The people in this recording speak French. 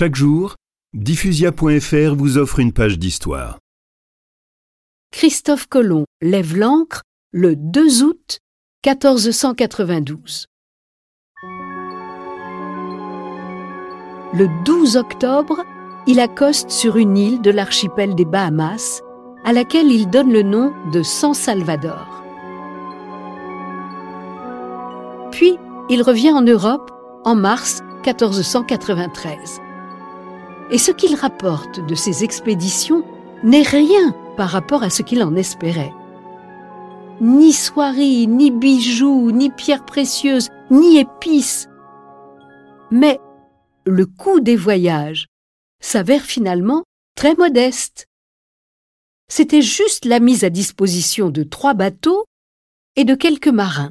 Chaque jour, diffusia.fr vous offre une page d'histoire. Christophe Colomb lève l'ancre le 2 août 1492. Le 12 octobre, il accoste sur une île de l'archipel des Bahamas, à laquelle il donne le nom de San Salvador. Puis, il revient en Europe en mars 1493. Et ce qu'il rapporte de ses expéditions n'est rien par rapport à ce qu'il en espérait. Ni soieries, ni bijoux, ni pierres précieuses, ni épices. Mais le coût des voyages s'avère finalement très modeste. C'était juste la mise à disposition de trois bateaux et de quelques marins.